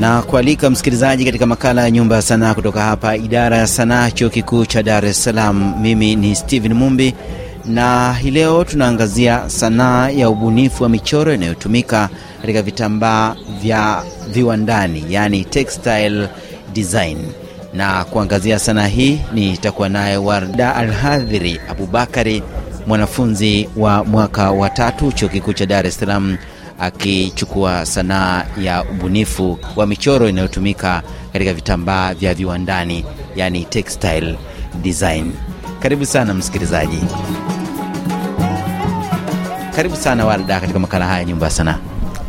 na kualika msikilizaji katika makala ya nyumba ya sanaa kutoka hapa idara ya sanaa chuo kikuu cha Dar es Salaam. Mimi ni Steven Mumbi na hii leo tunaangazia sanaa ya ubunifu wa michoro inayotumika katika vitambaa vya viwandani, yani textile design. Na kuangazia sanaa hii nitakuwa naye Warda Alhadhiri Abubakari, mwanafunzi wa mwaka wa tatu chuo kikuu cha Dar es Salaam akichukua sanaa ya ubunifu wa michoro inayotumika katika vitambaa vya viwandani yani textile design. Karibu sana msikilizaji, karibu sana Warda katika makala haya nyumba ya sanaa.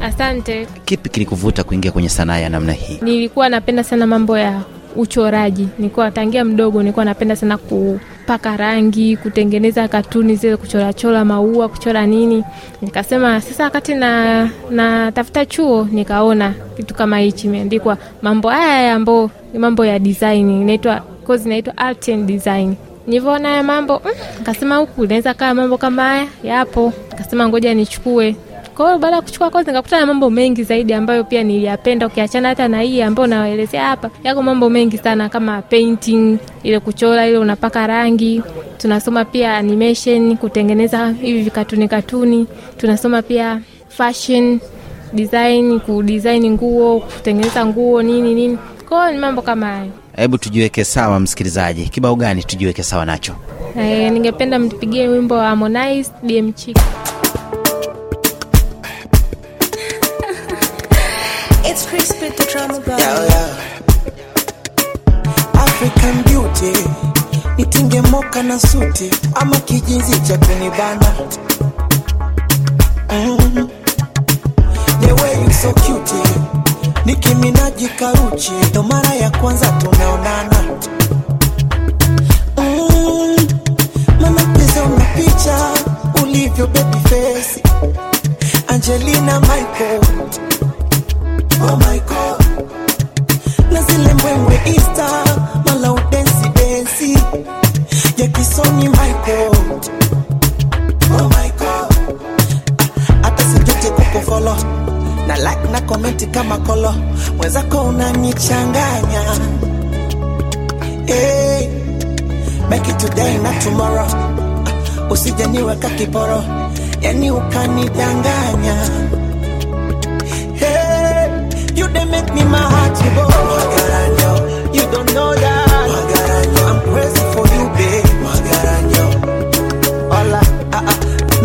Asante. Kipi kilikuvuta kuingia kwenye sanaa ya namna hii? Nilikuwa napenda sana mambo ya uchoraji, nilikuwa tangia mdogo, nilikuwa napenda sana kupaka rangi, kutengeneza katuni zile, kuchorachora maua, kuchora nini. Nikasema sasa, wakati na natafuta chuo, nikaona kitu kama hichi imeandikwa mambo haya ambayo mambo ya design, inaitwa kozi inaitwa art and design. Nilivyoona haya mambo mm, nikasema huku naweza kaa mambo kama haya yapo, nikasema ngoja nichukue kwa hiyo baada ya kuchukua kozi nikakutana na mambo mengi zaidi ambayo pia niliyapenda, ukiachana hata na hii ambayo nawaelezea hapa. Yako mambo mengi sana kama painting, ile kuchora, ile unapaka rangi. Tunasoma pia animation, kutengeneza hivi vikatuni katuni. Tunasoma pia fashion design, kudesign nguo, kutengeneza nguo nini nini. Kwa hiyo ni mambo kama hayo. Hebu tujiweke sawa, msikilizaji, kibao gani tujiweke sawa nacho? E, ningependa mtupigie wimbo wa Harmonize DM Chick. It's spit the drama yeah. African beauty nitinge moka na suti ama kijinzi cha kunibana mm. The way you so cute nikiminaji karuchi ndo mara ya kwanza tunaonana mm. Mama pesa una picha ulivyo baby face Angelina Michael ya kisoni Michael. Oh God hata sijute kukufolo na like na komenti kama kolo. Mwenzako unanichanganya. Hey, make it today na tomorrow. Usije niweka kiporo. Yani ukanidanganya. Hey, you they make me my heart go.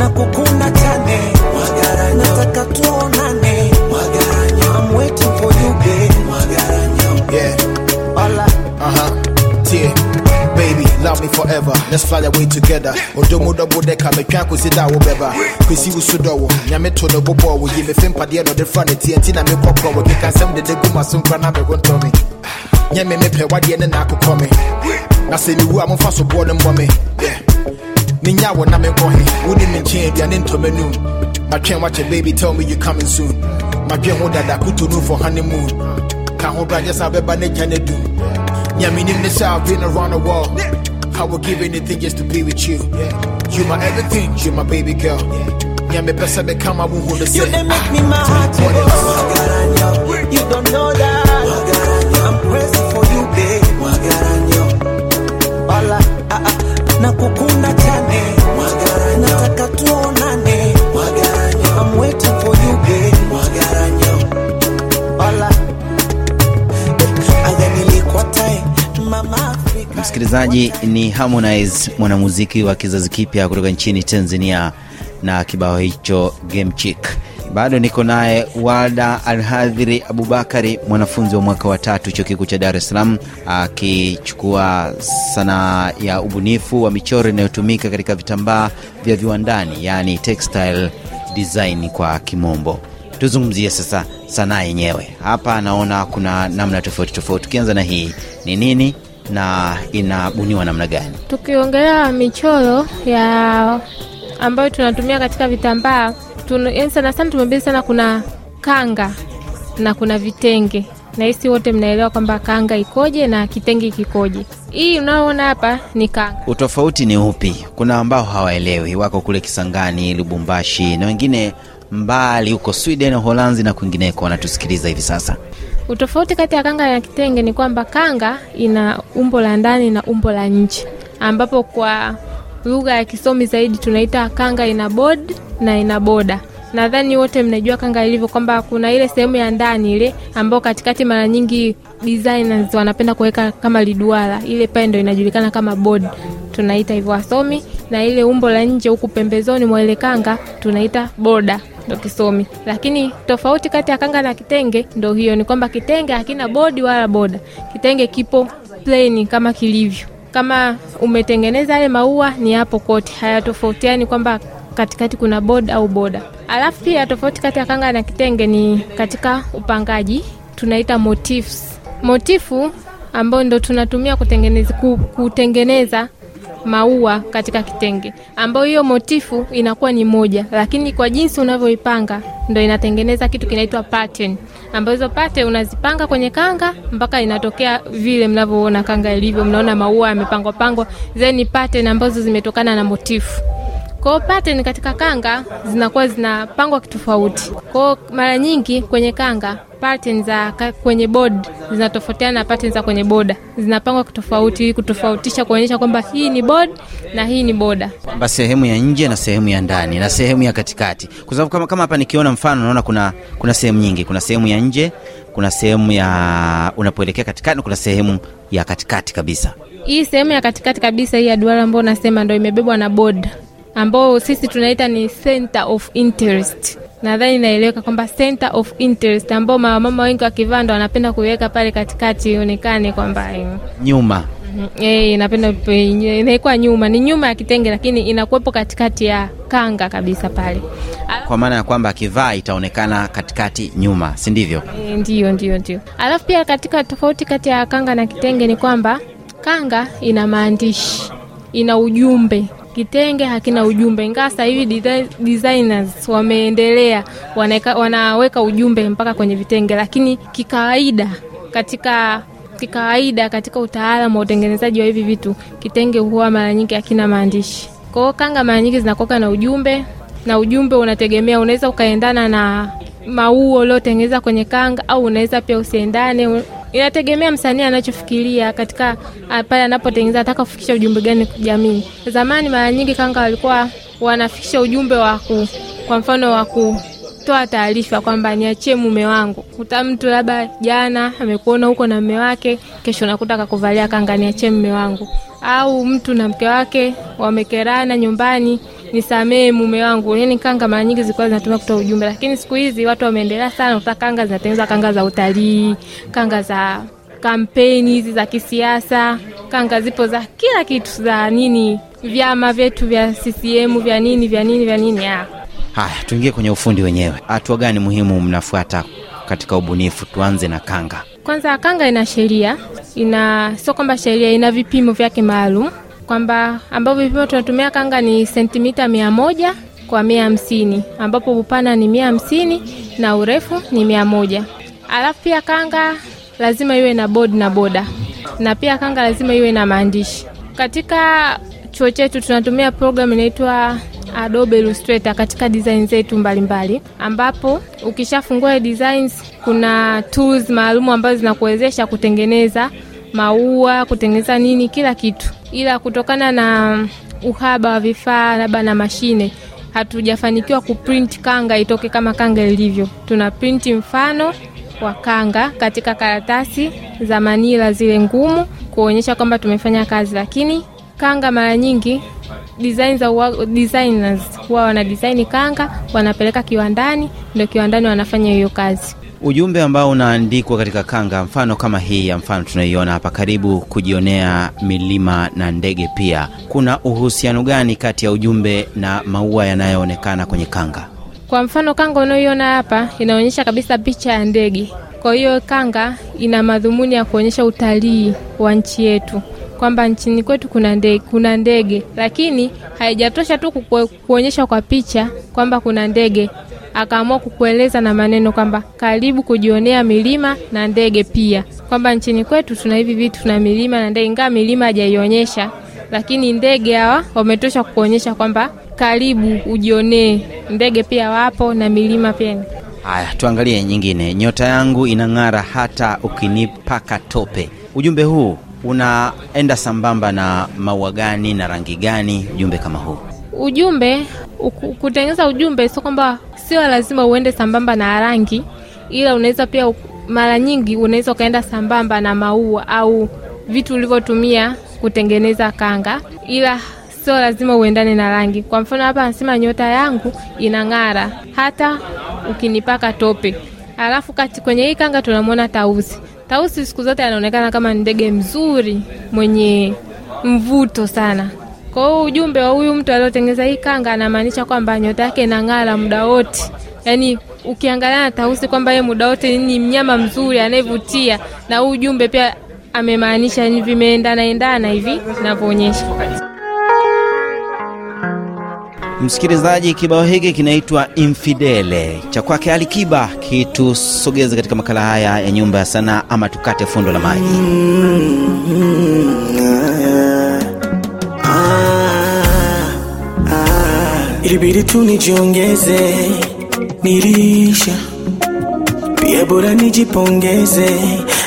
Ah, nakukuna chane. Nataka tuonane. I'm waiting for you, babe. Yeah, hola. uh huh. Yeah, baby, love me forever. Let's fly away together. Odomo double decker, me can't consider whatever. Kwesi usudo, nyame to the bobo, we give me film padia no the front, TNT na me pop, we can send the deguma soon, crana me won't tell me. Nyame me pe wadi and na come me. Na se mi wu am fa so bo no me. Yeah. Ninya wo na me ko he. Woni me chen bia ne ntome nu. My train watch it, baby, tell me you coming soon. My dream ho dada kutu nu for honeymoon. Ka ho bra just abeba ne jane do. Yeah, me name this I've been around the world. I would give anything just to be with you. You my everything, you my baby girl. Yeah, me best be come I won't hold You they make me my heart oh, to go. You don't know that. I'm crazy for you, babe. Magaranyo, hola, ah, nakukuna chane. Nataka tuonane. Msikilizaji, ni Harmonize, mwanamuziki wa kizazi kipya kutoka nchini Tanzania na kibao hicho Game Chick. Bado niko naye Walda Alhadhiri Abubakari, mwanafunzi wa mwaka wa tatu chuo kikuu cha Dar es Salaam, akichukua sanaa ya ubunifu wa michoro inayotumika katika vitambaa vya viwandani, yaani textile design kwa kimombo. Tuzungumzie sasa sanaa yenyewe. Hapa naona kuna namna tofauti tofauti. Tukianza na hii, ni nini na inabuniwa namna gani? Tukiongelea michoro ya ambayo tunatumia katika vitambaa yani sana sana tumebezi sana, kuna kanga na kuna vitenge, na hisi wote mnaelewa kwamba kanga ikoje na kitenge kikoje. Hii unaoona hapa ni kanga. Utofauti ni upi? Kuna ambao hawaelewi, wako kule Kisangani, Lubumbashi na wengine mbali huko Sweden, Holanzi na kwingineko, wanatusikiliza hivi sasa. Utofauti kati ya kanga na kitenge ni kwamba kanga ina umbo la ndani na umbo la nje, ambapo kwa lugha ya kisomi zaidi tunaita kanga ina bod na ina boda. Nadhani wote mnajua kanga ilivyo, kwamba kuna ile sehemu ya ndani ile ambayo katikati mara nyingi designers wanapenda kuweka kama liduara, ile pale ndo inajulikana kama board, tunaita hivyo wasomi, na ile umbo la nje huku pembezoni mwa ile kanga tunaita boda ndo kisomi. Lakini tofauti kati ya kanga na kitenge ndo hiyo, ni kwamba kitenge hakina bodi wala boda. Kitenge kipo plain kama kilivyo, kama umetengeneza yale maua ni hapo kote, hayatofautiani kwamba katikati kuna board au boda. Alafu pia tofauti kati ya kanga na kitenge ni katika upangaji, tunaita motifs. Motifu ambayo ndo tunatumia kutengeneza, kutengeneza maua katika kitenge, ambayo hiyo motifu inakuwa ni moja, lakini kwa jinsi unavyoipanga ndo inatengeneza kitu kinaitwa pattern, ambayo hizo pattern unazipanga kwenye kanga mpaka inatokea vile mnavyoona kanga ilivyo. Mnaona maua yamepangwa pangwa, zile ni pattern ambazo zimetokana na motifu. Kwa hiyo pattern katika kanga zinakuwa zinapangwa kitofauti. Kwao mara nyingi kwenye kanga pattern za kwenye board zinatofautiana na pattern za kwenye boda, zinapangwa kitofauti ili kutofautisha, kuonyesha kwamba hii ni board na hii ni boda. kwamba sehemu ya nje na sehemu ya ndani na sehemu ya katikati, kwa sababu kama, kama hapa nikiona mfano naona kuna kuna sehemu nyingi, kuna sehemu ya nje, kuna sehemu ya unapoelekea katikati, na kuna sehemu ya katikati kabisa. Hii sehemu ya katikati kabisa hii ya duara ambayo nasema ndo imebebwa na board ambao sisi tunaita ni center of interest. Nadhani inaeleweka kwamba center of interest ambao mama wengi wakivaa ndo wanapenda kuiweka pale katikati ionekane kwamba eh, Nyuma Mhm. napenda inaikuwa nyuma, ni nyuma ya kitenge, lakini inakuwepo katikati ya kanga kabisa pale. Kwa maana ya kwamba akivaa itaonekana katikati nyuma, si ndivyo? eh, Ndio, ndio, ndio. Alafu pia katika tofauti kati ya kanga na kitenge ni kwamba kanga ina maandishi, ina ujumbe. Kitenge hakina ujumbe, ingawa sasa hivi designers wameendelea wanaweka, ujumbe mpaka kwenye vitenge, lakini kikawaida katika kikawaida katika utaalamu wa utengenezaji wa hivi vitu, kitenge huwa mara nyingi hakina maandishi. Kwa hiyo kanga mara nyingi zinakoka na ujumbe, na ujumbe unategemea, unaweza ukaendana na maua uliotengeneza kwenye kanga, au unaweza pia usiendane. Inategemea msanii anachofikiria katika ah, pale anapotengeneza, ataka kufikisha ujumbe gani kwa jamii. Zamani mara nyingi kanga walikuwa wanafikisha ujumbe wa kwa mfano wa toa taarifa kwamba niachie mume wangu. Kuta mtu labda jana amekuona huko na mume wake, kesho nakuta kakuvalia kanga, niachie mume wangu. Au mtu na mke wake wamekerana nyumbani, nisamee mume wangu. Yani kanga mara nyingi zilikuwa zinatumia kutoa ujumbe, lakini siku hizi watu wameendelea sana, kuta kanga zinatengeneza kanga za utalii, kanga za kampeni hizi za kisiasa, kanga zipo za kila kitu, za nini, vyama vyetu vya CCM vya nini vya nini vya nini ah. Haya, tuingie kwenye ufundi wenyewe. Hatua gani muhimu mnafuata katika ubunifu? Tuanze na kanga. Kwanza kanga ina sheria, ina sio kwamba sheria, ina vipimo vyake maalum, kwamba ambavyo vipimo tunatumia kanga ni sentimita mia moja kwa mia hamsini ambapo upana ni mia hamsini na urefu ni mia moja Alafu pia kanga lazima iwe na board na boda, na pia kanga lazima iwe na maandishi. Katika chuo chetu tunatumia programu inaitwa Adobe Illustrator katika design zetu mbalimbali, ambapo ukishafungua designs kuna tools maalumu ambazo zinakuwezesha kutengeneza maua, kutengeneza nini, kila kitu, ila kutokana na uhaba wa vifaa labda na mashine hatujafanikiwa kuprint kanga itoke kama kanga ilivyo. Tuna print mfano wa kanga katika karatasi za manila zile ngumu, kuonyesha kwamba tumefanya kazi, lakini kanga mara nyingi design za uwa, designers huwa wana design kanga wanapeleka kiwandani, ndio kiwandani wanafanya hiyo kazi. Ujumbe ambao unaandikwa katika kanga, mfano kama hii ya mfano tunaiona hapa, karibu kujionea milima na ndege pia. Kuna uhusiano gani kati ya ujumbe na maua yanayoonekana kwenye kanga? Kwa mfano kanga unaoiona hapa inaonyesha kabisa picha ya ndege. Kwa hiyo kanga ina madhumuni ya kuonyesha utalii wa nchi yetu, kwamba nchini kwetu kuna ndege, kuna ndege, lakini haijatosha tu kuonyesha kwa picha kwamba kuna ndege, akaamua kukueleza na maneno kwamba karibu kujionea milima na ndege pia, kwamba nchini kwetu tuna hivi vitu, tuna milima na ndege, ingawa milima hajaionyesha lakini ndege hawa wametosha kuonyesha kwamba karibu ujionee. Ndege pia wapo na milima pia. Haya, tuangalie nyingine. Nyota yangu inang'ara hata ukinipaka tope. Ujumbe huu unaenda sambamba na maua gani na rangi gani? Ujumbe kama huu? Ujumbe kutengeneza ujumbe sio kwamba sio lazima uende sambamba na rangi ila unaweza pia mara nyingi unaweza ukaenda sambamba na maua au vitu ulivyotumia kutengeneza kanga ila sio lazima uendane na rangi. Kwa mfano hapa anasema nyota yangu inang'ara hata ukinipaka tope. Alafu kati kwenye hii kanga tunamwona tausi tausi siku zote anaonekana kama ndege mzuri mwenye mvuto sana kwa hiyo ujumbe wa huyu mtu aliotengeneza hii kanga anamaanisha kwamba nyota yake inang'ara muda wote, yaani ukiangalia na tausi kwamba yeye muda wote ni mnyama mzuri anayevutia, na huu ujumbe pia amemaanisha ni vimeendanaendana hivi navyoonyesha. Msikilizaji, kibao hiki kinaitwa Infidele cha kwake Alikiba, kitusogeze katika makala haya ya Nyumba ya Sanaa ama tukate fundo la maji. ilibidi tu nijiongeze, nilisha pia, bora nijipongeze,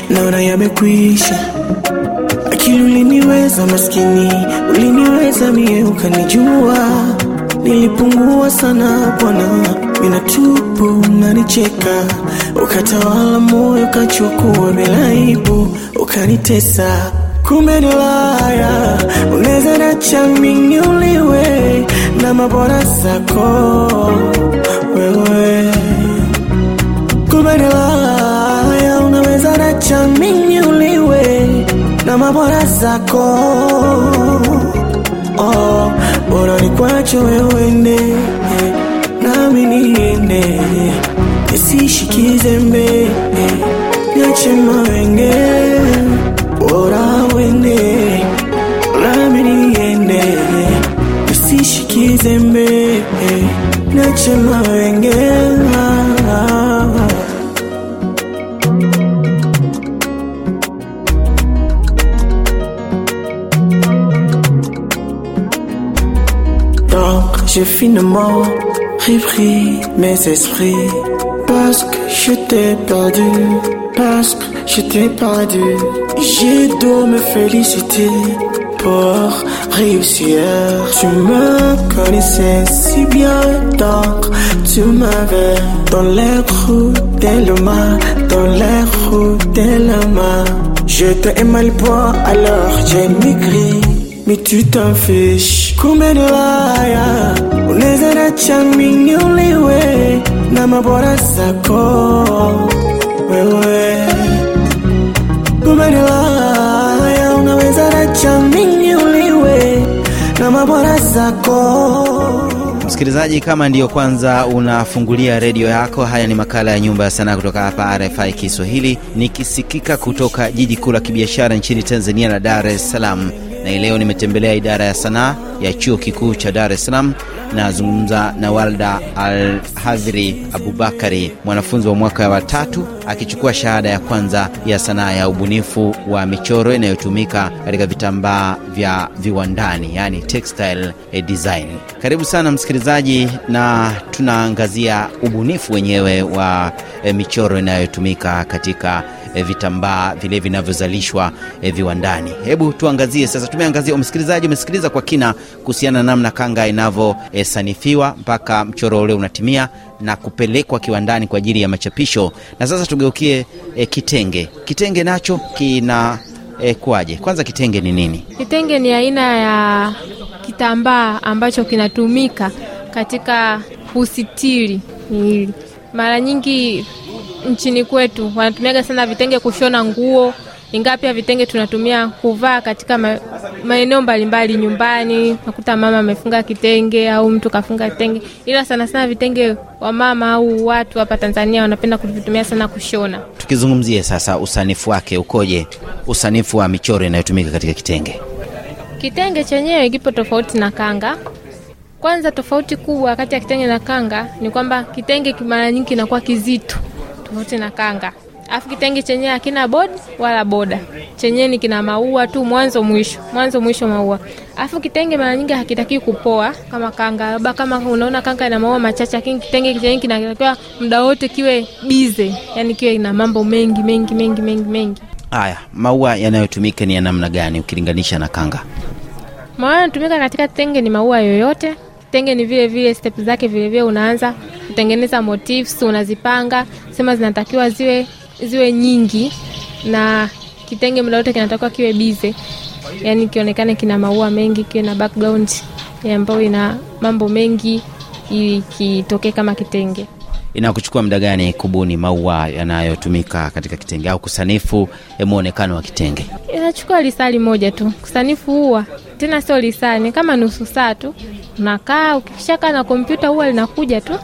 naona yamekwisha. Akili uliniweza maskini, uliniweza mie, ukanijua nilipungua sana bwana, mina tupu nanicheka, ukatawala moyo, ukachukua bila aibu, ukanitesa. Kumbe ni laya, unaweza na mabora zako wewe. Kumbe ni laya, unaweza na mabora zako. Oh, bora nikwacho wewe ende nami niende. Nisishikize mbe niache mawenge. Bora wende nami niende. Nisishikize mbe niache mawenge j'ai finalement repris mes esprits. Parce que je t'ai perdu Parce que je t'ai perdu. J'ai dû me féliciter pour réussir. Tu me connaissais si bien donc tu m'avais Dans les roues de Dans les roues de l'homme Je t'ai le bois alors j'ai maigri mais tu t'en fiches kumbe ni laya unaweza na mimi uliwe na mabora zako. Wewe. Kumbe ni laya unaweza na mimi uliwe na mabora zako. Msikilizaji, kama ndiyo kwanza unafungulia redio yako, haya ni makala ya Nyumba ya Sanaa kutoka hapa RFI Kiswahili, nikisikika kutoka jiji kuu la kibiashara nchini Tanzania la Dar es Salaam. Na leo nimetembelea idara ya sanaa ya chuo kikuu cha Dar es Salaam. Nazungumza na Walda Al Hadhiri Abubakari, mwanafunzi wa mwaka wa tatu akichukua shahada ya kwanza ya sanaa ya ubunifu wa michoro inayotumika katika vitambaa vya viwandani, yani textile design. Karibu sana msikilizaji, na tunaangazia ubunifu wenyewe wa eh, michoro inayotumika katika vitambaa vile vinavyozalishwa eh, viwandani. Hebu tuangazie sasa, tumeangazia msikilizaji, umesikiliza kwa kina kuhusiana na namna kanga inavyosanifiwa mpaka mchoro ule unatimia na kupelekwa kiwandani kwa ajili ya machapisho. Na sasa tugeukie e, kitenge. Kitenge nacho kina E, kwaje? Kwanza kitenge ni nini? Kitenge ni aina ya kitambaa ambacho kinatumika katika kusitiri miili. Mara nyingi nchini kwetu wanatumiaga sana vitenge kushona nguo, ingawa pia vitenge tunatumia kuvaa katika ma, maeneo mbalimbali nyumbani. Nakuta mama amefunga kitenge au mtu kafunga kitenge, ila sana sana vitenge wa mama au watu hapa Tanzania wanapenda kuvitumia sana kushona. Tukizungumzie sasa usanifu wake ukoje, usanifu wa michoro inayotumika katika kitenge? Kitenge chenyewe kipo tofauti na kanga. Kwanza, tofauti kubwa kati ya kitenge na kanga ni kwamba kitenge mara nyingi kinakuwa kizito tofauti na kanga. alafu kitenge chenyewe hakina bodi wala boda, chenyewe ni kina maua tu mwanzo mwisho, mwanzo mwisho maua. Alafu kitenge mara nyingi hakitaki kupoa kama kanga, labda kama unaona kanga ina maua machache, lakini kitenge chenyewe kinatakiwa muda wote kiwe bize, yani kiwe na mambo mengi mengi mengi mengi mengi. Haya, maua yanayotumika ni ya namna gani ukilinganisha na kanga? Maua yanatumika katika kitenge ni maua yoyote. Kitenge ni vile vile step zake vile vile, unaanza kutengeneza motifs, unazipanga sema zinatakiwa ziwe ziwe nyingi, na kitenge muda wote kinatakiwa kiwe bize, yani kionekane kina maua mengi, kiwe na background ambayo ina mambo mengi, ili kitokee kama kitenge. Inakuchukua muda gani kubuni maua yanayotumika katika kitenge au kusanifu mwonekano wa kitenge? Inachukua lisali moja tu kusanifu huwa tena sio lisani, ni kama nusu saa tu. Unakaa, ukishakaa na kompyuta huwa linakuja tu,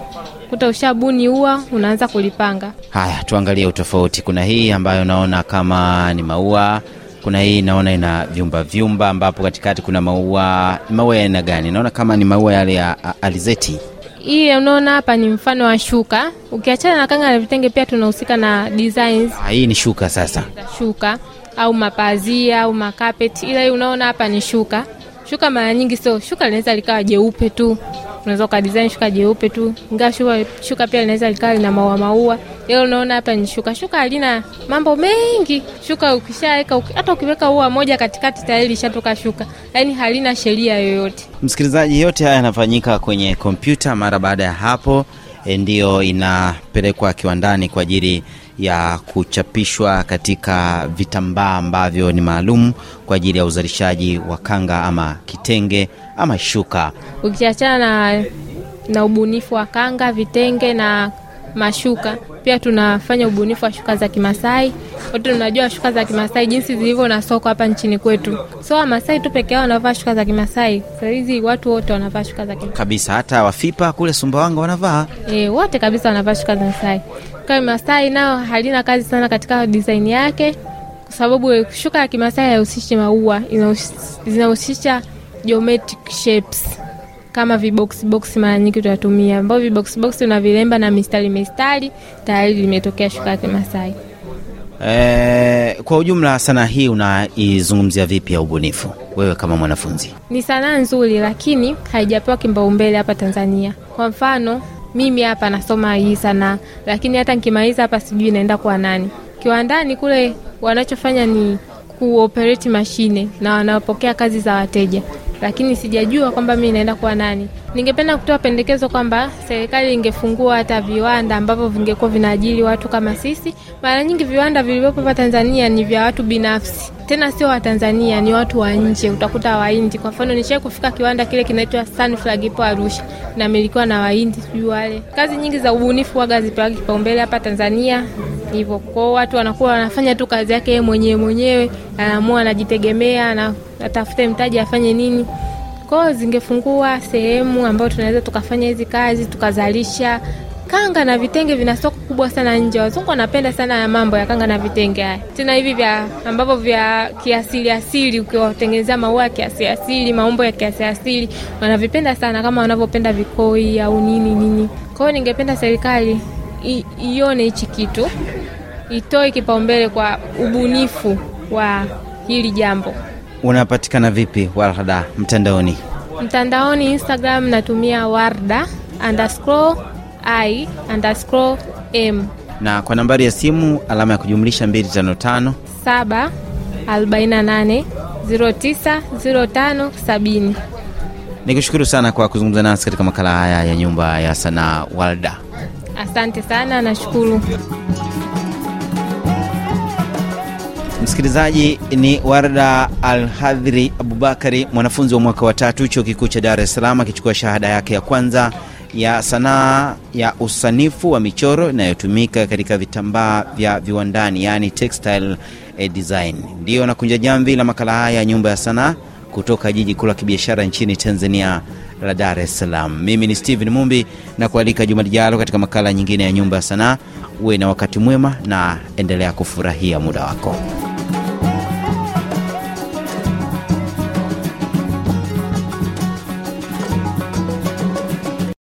kuta ushabuni ua, unaanza kulipanga. Haya, tuangalie utofauti. Kuna hii ambayo naona kama ni maua, kuna hii naona ina vyumba vyumba, ambapo katikati kuna maua. Maua ya aina gani? Naona kama ni maua yale ya alizeti. Hii unaona hapa ni mfano wa shuka. Ukiachana na kanga na vitenge, pia tunahusika na designs Ah, hii ni shuka sasa. shuka au mapazia au makapeti, ila hii unaona hapa ni shuka. Shuka mara nyingi sio shuka, linaweza likawa jeupe tu, unaweza ukadesign shuka jeupe tu, ingawa shuka, shuka pia linaweza likawa lina maua maua. Ila unaona hapa ni shuka. Shuka halina mambo mengi. Shuka ukishaweka hata ukiweka ua moja katikati tayari lishatoka shuka, yaani halina sheria yoyote. Msikilizaji, yote haya yanafanyika kwenye kompyuta. Mara baada ya hapo e, ndiyo inapelekwa kiwandani kwa ajili ya kuchapishwa katika vitambaa ambavyo ni maalum kwa ajili ya uzalishaji wa kanga ama kitenge ama shuka. ukiachana na, na ubunifu wa kanga, vitenge na mashuka, pia tunafanya ubunifu wa shuka za Kimasai. Wote tunajua shuka za Kimasai jinsi zilivyo na soko hapa nchini kwetu. So Wamasai tu peke yao wanavaa shuka za Kimasai. Saa hizi watu wote wanavaa shuka za Kimasai. kabisa. Hata Wafipa kule Sumbawanga wanavaa. E, wote kabisa wanavaa shuka za Masai. Kwa Masai nao halina kazi sana katika design yake, kwa sababu shuka ya Kimasai haihusishi maua, inahus- zinahusisha geometric shapes kama viboksiboksi box, mara nyingi tunatumia ambao vibox unavilemba tunavilemba na mistari mistari, tayari limetokea shuka ya Kimasai. E, kwa ujumla sanaa hii unaizungumzia vipi ya ubunifu wewe kama mwanafunzi? Ni sanaa nzuri, lakini haijapewa kimbaumbele hapa Tanzania. Kwa mfano mimi hapa nasoma hii sanaa, lakini hata nikimaliza hapa sijui naenda kwa nani. Kiwandani kule wanachofanya ni kuoperate mashine na wanapokea kazi za wateja, lakini sijajua kwamba mimi naenda kuwa nani. Ningependa kutoa pendekezo kwamba serikali ingefungua hata viwanda ambavyo vingekuwa vinaajiri watu kama sisi. Mara nyingi viwanda vilivyopo hapa Tanzania ni vya watu binafsi, tena sio wa Tanzania, ni watu wa nje, utakuta Wahindi. Kwa mfano, nishai kufika kiwanda kile kinaitwa Sunflag ipo Arusha, namilikiwa na Wahindi, sijui wale. Kazi nyingi za ubunifu waga zipewa kipaumbele hapa Tanzania hivyo kwao, watu wanakuwa wanafanya tu kazi yake mwenyewe mwenyewe, anaamua anajitegemea, na atafute mtaji afanye nini kwao. Zingefungua sehemu ambayo tunaweza tukafanya hizi kazi tukazalisha kanga na vitenge. Vina soko kubwa sana nje, wazungu wanapenda sana ya mambo ya kanga na vitenge haya, tena hivi vya ambavyo vya kiasili asili, ukiwatengenezea maua ya kiasili asili, maumbo ya kiasili asili, wanavipenda sana kama wanavyopenda vikoi au nini nini. Kwa hiyo ningependa serikali ione hichi kitu, itoe kipaumbele kwa ubunifu wa hili jambo. Unapatikana vipi Warda mtandaoni? Mtandaoni Instagram natumia warda underscore i underscore m na kwa nambari ya simu alama ya kujumlisha 255 saba arobaini na nane ziro tisa ziro tano sabini. nikushukuru sana kwa kuzungumza nasi katika makala haya ya nyumba ya sanaa Walda. Asante sana, nashukuru. Msikilizaji ni Warda Alhadhiri Abubakari, mwanafunzi wa mwaka wa tatu chuo kikuu cha Dar es Salaam, akichukua shahada yake ya kwanza ya sanaa ya usanifu wa michoro inayotumika katika vitambaa vya viwandani, yaani textile eh, design. Ndiyo nakunja jamvi la makala haya ya nyumba ya sanaa kutoka jiji kuu la kibiashara nchini Tanzania la Dar es Salaam. Mimi ni Steven Mumbi na kualika juma lijalo katika makala nyingine ya nyumba ya sanaa. Uwe na wakati mwema na endelea kufurahia muda wako.